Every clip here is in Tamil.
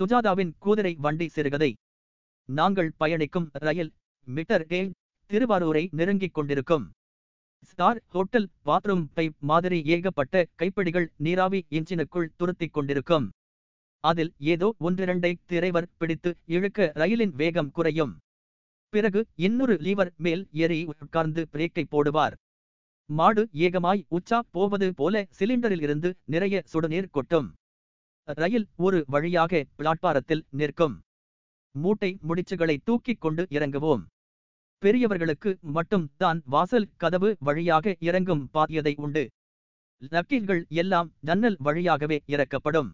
சுஜாதாவின் கூதிரை வண்டி சிறுகதை நாங்கள் பயணிக்கும் ரயில் மீட்டர் ஏழ் திருவாரூரை நெருங்கிக் கொண்டிருக்கும். ஸ்டார் ஹோட்டல் பாத்ரூம் பைப் மாதிரி ஏகப்பட்ட கைப்பிடிகள் நீராவி இன்ஜினுக்குள் துருத்திக் கொண்டிருக்கும். அதில் ஏதோ ஒன்றிரண்டை திரைவர் பிடித்து இழுக்க ரயிலின் வேகம் குறையும். பிறகு இன்னொரு லீவர் மேல் ஏறி உட்கார்ந்து பிரேக்கை போடுவார். மாடு ஏகமாய் உச்சா போவது போல சிலிண்டரில் இருந்து நிறைய சுடுநீர் கொட்டும். ரயில் ஒரு வழியாக பிளாட்பாரத்தில் நிற்கும். மூட்டை முடிச்சுகளை தூக்கிக் கொண்டு இறங்குவோம். பெரியவர்களுக்கு மட்டும் தான் வாசல் கதவு வழியாக இறங்கும் பாத்தியதை உண்டு. நக்கீல்கள் எல்லாம் ஜன்னல் வழியாகவே இறக்கப்படும்.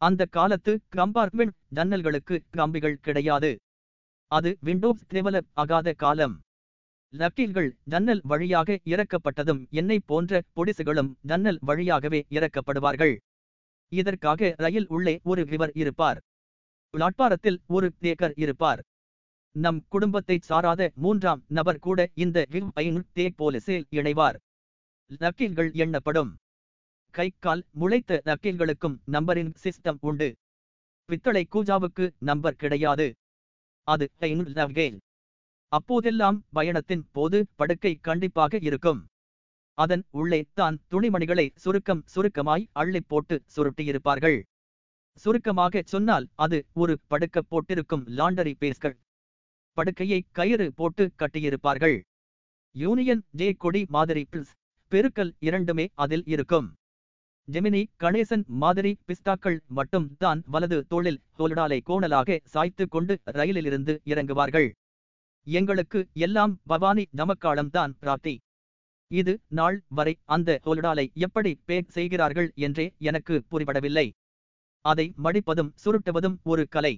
அந்த காலத்து கம்பார்ட்மெண்ட் ஜன்னல்களுக்கு கம்பிகள் கிடையாது. அது விண்டோஸ் டெவலப் ஆகாத காலம். லக்கீல்கள் ஜன்னல் வழியாக இறக்கப்பட்டதும் என்னை போன்ற பொடிசுகளும் ஜன்னல் வழியாகவே இறக்கப்படுவார்கள். இதற்காக ரயில் உள்ளே ஒரு விவர் இருப்பார். பிளாட்பாரத்தில் ஒரு தேக்கர் இருப்பார். நம் குடும்பத்தை சாராத மூன்றாம் நபர் கூட இந்த விவ் தே போலீஸில் இணைவார். நக்கீல்கள் எண்ணப்படும். கை கால் முளைத்த நக்கீல்களுக்கும் நம்பரின் சிஸ்டம் உண்டு. பித்தளை கூஜாவுக்கு நம்பர் கிடையாது. அது ஐநூ நவ்கேல் அப்போதெல்லாம் பயணத்தின் போது படுக்கை கண்டிப்பாக இருக்கும். அதன் உள்ளே தான் துணிமணிகளை சுருக்கம் சுருக்கமாய் அள்ளிப் போட்டு சுருட்டியிருப்பார்கள். சுருக்கமாக சொன்னால் அது ஒரு படுக்க போட்டிருக்கும் லாண்டரி பேஸ்கள். படுக்கையை கயிறு போட்டு கட்டியிருப்பார்கள். யூனியன் ஜே கொடி மாதிரி பில்ஸ் பெருக்கல் இரண்டுமே அதில் இருக்கும். ஜெமினி கணேசன் மாதிரி பிஸ்தாக்கள் மட்டும் தான் வலது தோளில் தோலடாலை கோணலாக சாய்த்து கொண்டு ரயிலிலிருந்து இறங்குவார்கள். எங்களுக்கு எல்லாம் பவானி நமக்காலம்தான் பிராப்தி. இது நாள் வரை அந்த ஹோல்டாலை எப்படி பேக் செய்கிறார்கள் என்றே எனக்கு புரிபடவில்லை. அதை மடிப்பதும் சுருட்டுவதும் ஒரு கலை.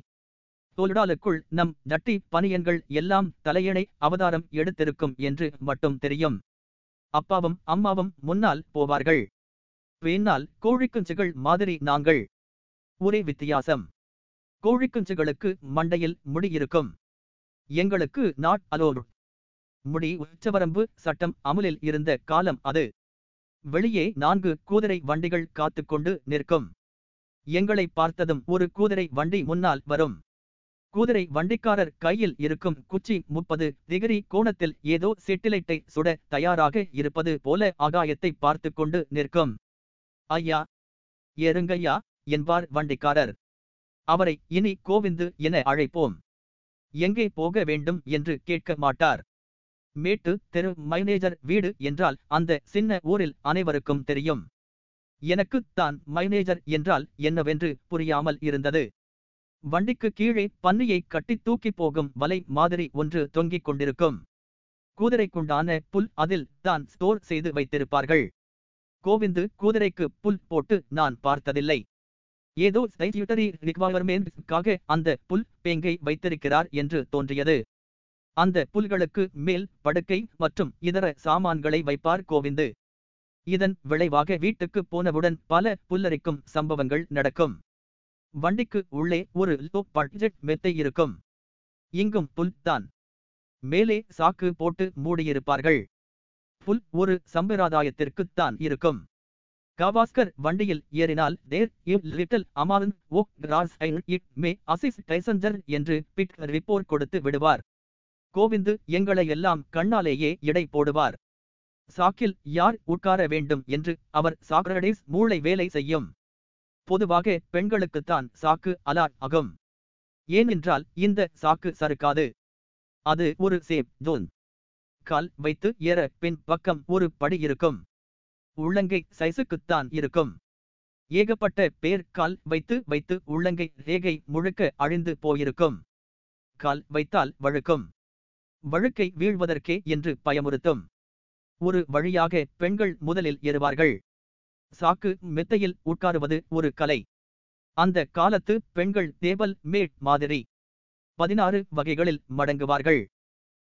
தோல்டாலுக்குள் நம் நட்டி பனியன்கள் எல்லாம் தலையணை அவதாரம் எடுத்திருக்கும் என்று மட்டும் தெரியும். அப்பாவும் அம்மாவும் முன்னால் போவார்கள். பின்னால் கோழிக்குஞ்சுகள் மாதிரி நாங்கள். ஒரே வித்தியாசம். கோழிக்குஞ்சுகளுக்கு மண்டையில் முடியிருக்கும் எங்களுக்கு நாட் அலோடு. முடி உச்சவரம்பு சட்டம் அமுலில் இருந்த காலம் அது. வெளியே நான்கு கூதிரை வண்டிகள் காத்துக்கொண்டு நிற்கும். எங்களை பார்த்ததும் ஒரு கூதிரை வண்டி முன்னால் வரும். கூதிரை வண்டிக்காரர் கையில் இருக்கும் குச்சி முப்பது டிகிரி கோணத்தில் ஏதோ செட்டிலைட்டை சுட தயாராக இருப்பது போல ஆகாயத்தை பார்த்து கொண்டு நிற்கும். ஐயா! ஏறுங்கய்யா! என்பார் வண்டிக்காரர். அவரை இனி கோவிந்து என அழைப்போம். எங்கே போக வேண்டும் என்று கேட்க மாட்டார். மேட்டு தெரு மைனேஜர் வீடு என்றால் அந்த சின்ன ஊரில் அனைவருக்கும் தெரியும். எனக்கு தான் மைனேஜர் என்றால் என்னவென்று புரியாமல் இருந்தது. வண்டிக்கு கீழே பன்னியை கட்டி தூக்கி போகும் வலை மாதிரி ஒன்று தொங்கிக் கொண்டிருக்கும். குதிரைக்குண்டான புல் அதில் தான் ஸ்டோர் செய்து வைத்திருப்பார்கள். கோவிந்து குதிரைக்கு புல் போட்டு நான் பார்த்ததில்லை. ஏதோ ஸ்டைட்யூட்டரி ரிக்வயர்மெண்ட்காக அந்த புல் பேங்கை வைத்திருக்கிறார் என்று தோன்றியது. அந்த புல்களுக்கு மேல் படுக்கை மற்றும் இதர சாமான்களை வைப்பார் கோவிந்து. இதன் விளைவாக வீட்டுக்கு போனவுடன் பல புல்லரிக்கும் சம்பவங்கள் நடக்கும். வண்டிக்கு உள்ளே ஒரு லோ பட்ஜெட் மெத்தை இருக்கும். இங்கும் புல் தான். மேலே சாக்கு போட்டு மூடியிருப்பார்கள். புல் ஒரு சம்பிரதாயத்திற்குத்தான் இருக்கும். கவாஸ்கர் வண்டியில் ஏறினால் தேர் இவ் லிட்டில் அமான் ஓக் ராஸ் இட் மே அசிஸ் டைசஞ்சர் என்று பிட் ரிப்போர்ட் கொடுத்து விடுவார். கோவிந்து எங்களை எல்லாம் கண்ணாலேயே இடை போடுவார். சாக்கில் யார் உட்கார வேண்டும் என்று அவர் சாக்ரடேஸ் மூளை வேலை செய்யும். பொதுவாக பெண்களுக்குத்தான் சாக்கு அலாட் ஆகும் ஏனென்றால் இந்த சாக்கு சறுக்காது. அது ஒரு சேப் ஜோன். கால் வைத்து ஏற பின் பக்கம் ஒரு படி இருக்கும். உள்ளங்கை சைசுக்குத்தான் இருக்கும். ஏகப்பட்ட பேர் கால் வைத்து வைத்து உள்ளங்கை ரேகை முழுக்க அழிந்து போயிருக்கும். கால் வைத்தால் வழுக்கும். வழுக்கை வீழ்வதற்கே என்று பயமுறுத்தும். ஒரு வழியாக பெண்கள் முதலில் ஏறுவார்கள். சாக்கு மெத்தையில் உட்காருவது ஒரு கலை. அந்த காலத்து பெண்கள் தேவல் மேட் மாதிரி. பதினாறு வகைகளில் மடங்குவார்கள்.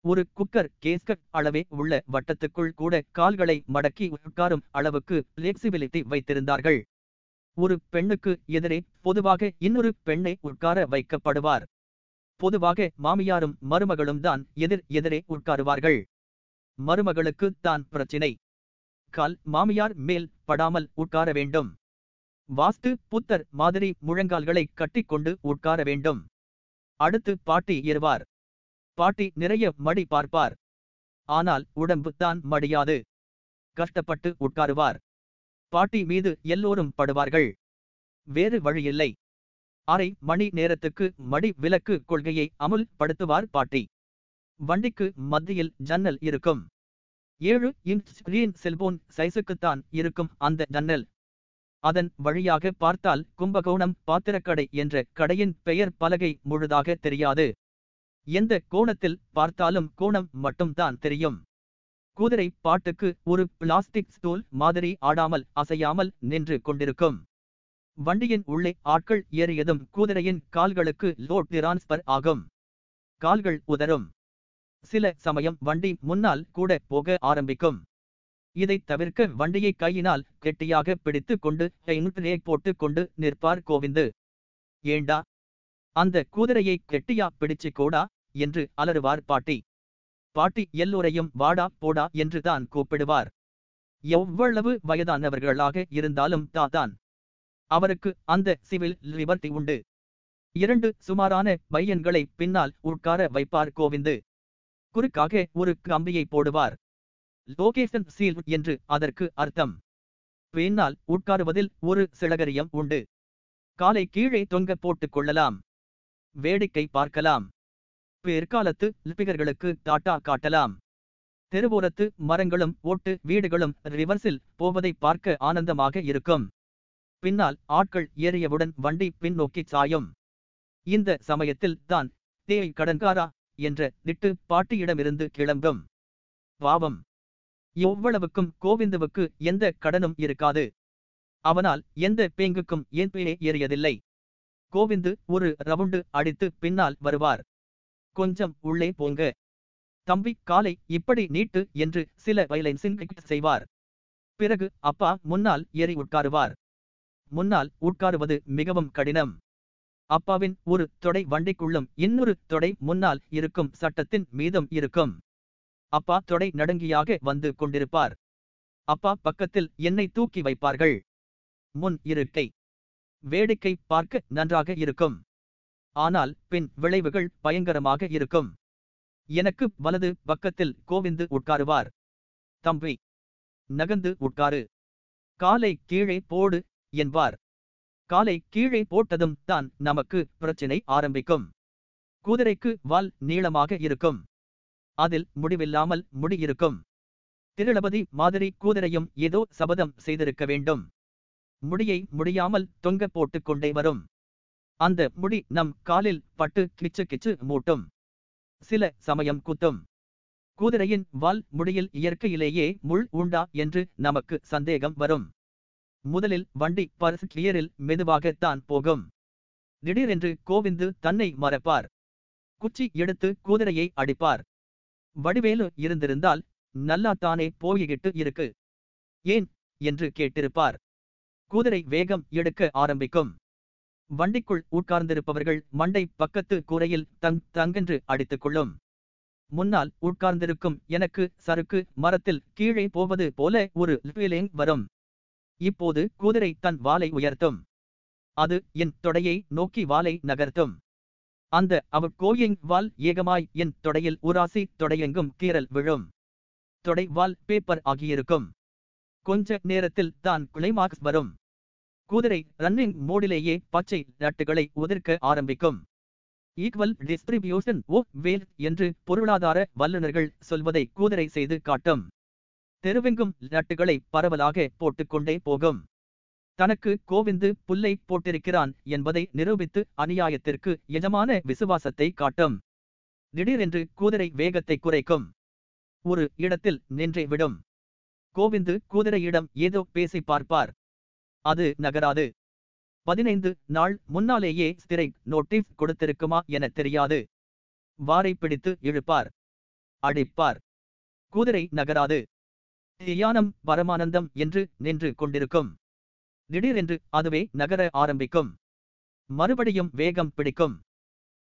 ஒரு குக்கர் கேஸ்கட் அளவே உள்ள வட்டத்துக்குள் கூட கால்களை மடக்கி உட்காரும் அளவுக்கு பிளெக்சிபிலிட்டி வைத்திருந்தார்கள். ஒரு பெண்ணுக்கு எதிரே பொதுவாக இன்னொரு பெண்ணை உட்கார வைக்கப்படுவார். பொதுவாக மாமியாரும் மருமகளும் தான் எதிர் எதிரே உட்காருவார்கள். மருமகளுக்கு தான் பிரச்சினை. கால் மாமியார் மேல் படாமல் உட்கார வேண்டும். வாஸ்து புத்தர் மாதிரி முழங்கால்களை கட்டிக்கொண்டு உட்கார வேண்டும். அடுத்து பாட்டி ஏறுவார். பாட்டி நிறைய மடி பார்ப்பார். ஆனால் உடம்பு தான் மடியாது. கஷ்டப்பட்டு உட்காருவார். பாட்டி மீது எல்லோரும் படுவார்கள். வேறு வழியில்லை. அரை மணி நேரத்துக்கு மடி விலக்கு கொள்கையை அமுல் படுத்துவார் பாட்டி. வண்டிக்கு மத்தியில் ஜன்னல் இருக்கும். ஏழு இன்ச் ஸ்கிரீன் செல்போன் சைஸுக்குத்தான் இருக்கும் அந்த ஜன்னல். அதன் வழியாக பார்த்தால் கும்பகோணம் பாத்திரக்கடை என்ற கடையின் பெயர் பலகை முழுதாக தெரியாது. எந்த கோணத்தில் பார்த்தாலும் கோணம் மட்டும்தான் தெரியும். குதிரை பாட்டுக்கு ஒரு பிளாஸ்டிக் ஸ்டூல் மாதிரி ஆடாமல் அசையாமல் நின்று கொண்டிருக்கும். வண்டியின் உள்ளே ஆட்கள் ஏறியதும் குதிரையின் கால்களுக்கு லோட் டிரான்ஸ்பர் ஆகும். கால்கள் உதரும் சில சமயம் வண்டி முன்னால் கூட போக ஆரம்பிக்கும். இதை தவிர்க்க வண்டியை கையினால் கெட்டியாக பிடித்து கொண்டு பிரேக் போட்டு கொண்டு நிற்பார் கோவிந்து. ஏண்டா? அந்த குதிரையை கெட்டியா பிடிச்சு கூடா என்று அலறுவார் பாட்டி. பாட்டி எல்லோரையும் வாடா போடா என்று தான் கூப்பிடுவார். எவ்வளவு வயதானவர்களாக இருந்தாலும் தாதான். அவருக்கு அந்த சிவில் லிபர்ட்டி உண்டு. இரண்டு சுமாரான பையன்களை பின்னால் உட்கார வைப்பார் கோவிந்து. குறுக்காக ஒரு கம்பியை போடுவார். லோகேசன் சீல் என்று அதற்கு அர்த்தம். பின்னால் உட்காருவதில் ஒரு சிலகரியம் உண்டு. காலை கீழே தொங்க போட்டுக் கொள்ளலாம். வேடிக்கை பார்க்கலாம். பிற்காலத்து லிபிகர்களுக்கு தாட்டா காட்டலாம். தெருவோரத்து மரங்களும் ஓட்டு வீடுகளும் ரிவர்ஸில் போவதை பார்க்க ஆனந்தமாக இருக்கும். பின்னால் ஆட்கள் ஏறியவுடன் வண்டி பின்னோக்கி சாயும். இந்த சமயத்தில் தான் தேய் கடன்காரா என்ற திட்டு பாட்டியிடமிருந்து கிளம்பும். பாவம். எவ்வளவுக்கும் கோவிந்துவுக்கு எந்த கடனும் இருக்காது. அவனால் எந்த பேங்குக்கும் ஏன் பேயே ஏறியதில்லை. கோவிந்து ஒரு ரவுண்டு அடித்து பின்னால் வருவார். கொஞ்சம் உள்ளே போங்க. தம்பி காலை இப்படி நீட்டு என்று சில வயலைன்ஸின் செய்வார். பிறகு அப்பா முன்னால் ஏறி உட்காருவார். முன்னால் உட்காருவது மிகவும் கடினம். அப்பாவின் ஒரு தொடை வண்டிக்குள்ளும் இன்னொரு தொடை முன்னால் இருக்கும் சட்டத்தின் மீதம் இருக்கும். அப்பா தொடை நடுங்கியாக வந்து கொண்டிருப்பார். அப்பா பக்கத்தில் என்னை தூக்கி வைப்பார்கள். முன் இருக்கை. வேடிக்கை பார்க்க நன்றாக இருக்கும். ஆனால் பின் விளைவுகள் பயங்கரமாக இருக்கும். எனக்கு வலது பக்கத்தில் கோவிந்து உட்காருவார். தம்பி நகந்து உட்காரு. காலை கீழே போடு என்பார். காலை கீழே போட்டதும் தான் நமக்கு பிரச்சினை ஆரம்பிக்கும். குதிரைக்கு வால் நீளமாக இருக்கும். அதில் முடிவில்லாமல் முடியிருக்கும். திருளபதி மாதிரி கூதிரையும் ஏதோ சபதம் செய்திருக்க வேண்டும். முடியை முடியாமல் தொங்க போட்டுக் கொண்டே வரும். அந்த முடி நம் காலில் பட்டு கிச்சு கிச்சு மூட்டும். சில சமயம் குத்தும். குதிரையின் வால் முடியில் இயற்கையிலேயே முள் உண்டா என்று நமக்கு சந்தேகம் வரும். முதலில் வண்டி பர்ஸ் கிளியரில் மெதுவாகத்தான் போகும். திடீரென்று கோவிந்து தன்னை மறப்பார். குச்சி எடுத்து குதிரையை அடிப்பார். வடிவேலு இருந்திருந்தால் நல்லாத்தானே போய்கிட்டு இருக்கு. ஏன்? என்று கேட்டிருப்பார். குதிரை வேகம் எடுக்க ஆரம்பிக்கும். வண்டிக்குள் உட்கார்ந்திருப்பவர்கள் மண்டை பக்கத்து கூரையில் தங் தங்கென்று அடித்துக் கொள்ளும் முன்னால் உட்கார்ந்திருக்கும் எனக்கு சறுக்கு மரத்தில் கீழே போவது போல ஒரு ஃபீலிங் வரும். இப்போது குதிரை தன் வாலை உயர்த்தும். அது என் தொடையை நோக்கி வாலை நகர்த்தும். அந்த அவ கோயிங் வால் ஏகமாய் என் தொடையில் உராசி தொடையெங்கும் கீறல் விழும். தொடை வால் பேப்பர் ஆகியிருக்கும். கொஞ்ச நேரத்தில் தான் கிளைமாக்ஸ் வரும். குதிரை ரன்னிங் மோடிலேயே பச்சை நட்டுகளை உதிர்க்க ஆரம்பிக்கும். ஈக்குவல் டிஸ்ட்ரிபியூஷன் ஓ வேல் என்று பொருளாதார வல்லுநர்கள் சொல்வதை குதிரை செய்து காட்டும். தெருவெங்கும் லட்டுகளை பரவலாக போட்டுக்கொண்டே போகும். தனக்கு கோவிந்து புல்லை போட்டிருக்கிறான் என்பதை நிரூபித்து அநியாயத்திற்கு எஜமான விசுவாசத்தை காட்டும். திடீரென்று குதிரை வேகத்தை குறைக்கும். ஒரு இடத்தில் நின்றே விடும். கோவிந்து குதிரையிடம் ஏதோ பேசி பார்ப்பார். அது நகராது. பதினைந்து நாள் முன்னாலேயே ஸ்திரை நோட்டீஸ் கொடுத்திருக்குமா என தெரியாது. வாரை பிடித்து இழுப்பார். அடிப்பார். குதிரை நகராது. தியானம் பரமானந்தம் என்று நின்று கொண்டிருக்கும். திடீரென்று அதுவே நகர ஆரம்பிக்கும். மறுபடியும் வேகம் பிடிக்கும்.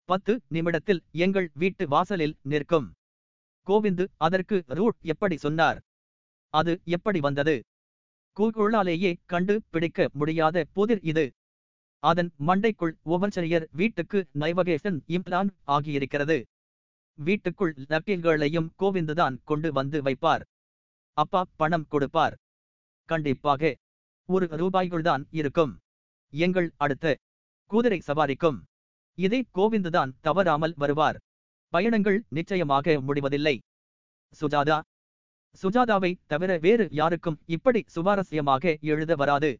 பத்து நிமிடத்தில் எங்கள் வீட்டு வாசலில் நிற்கும். கோவிந்து அதற்கு ரூட் எப்படி சொன்னார்? அது எப்படி வந்தது? கூகுளாலேயே கண்டு பிடிக்க முடியாத புதிர் இது. அதன் மண்டைக்குள் உபச்சரியர் வீட்டுக்கு நைவகேஷன் இம்ப்ளான் ஆகியிருக்கிறது. வீட்டுக்குள் லக்கீல்களையும் கோவிந்துதான் கொண்டு வந்து வைப்பார். அப்பா பணம் கொடுப்பார். கண்டிப்பாக ஒரு ரூபாய்கள்தான் இருக்கும். எங்கள் அடுத்து குதிரை சவாரிக்கும். இதே கோவிந்துதான் தவறாமல் வருவார். பயணங்கள் நிச்சயமாக முடிவதில்லை. சுஜாதா சுஜாதாவை தவிர வேறு யாருக்கும் இப்படி சுவாரஸ்யமாக எழுத வராது.